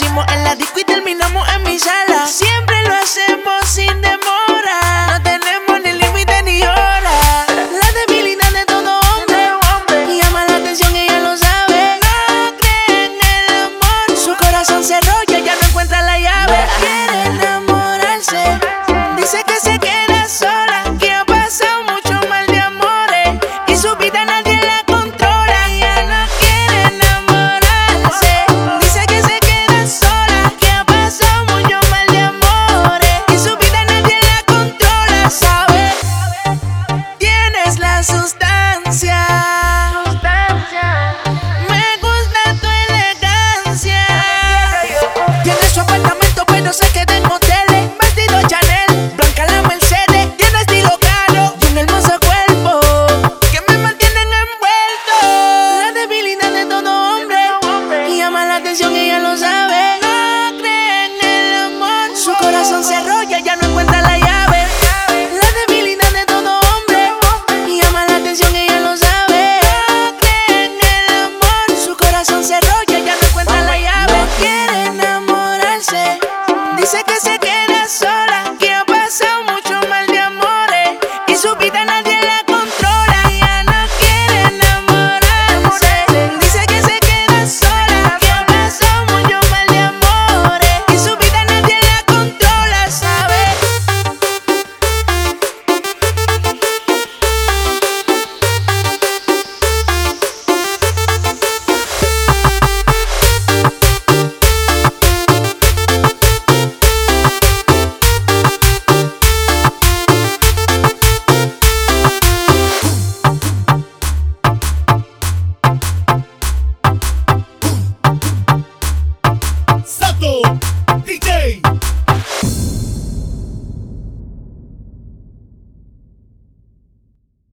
hicimos en la disco y terminamos en lo sabe. No cree en el amor. Su corazón se arrolla, ya no encuentra la llave. La debilidad de todo hombre. Y llama la atención, ella lo sabe. No cree en el amor. Su corazón se arrolla, ya no encuentra la llave. No quiere enamorarse. Dice que se queda sola. Que ha pasado mucho mal de amores. Y su vida nadie.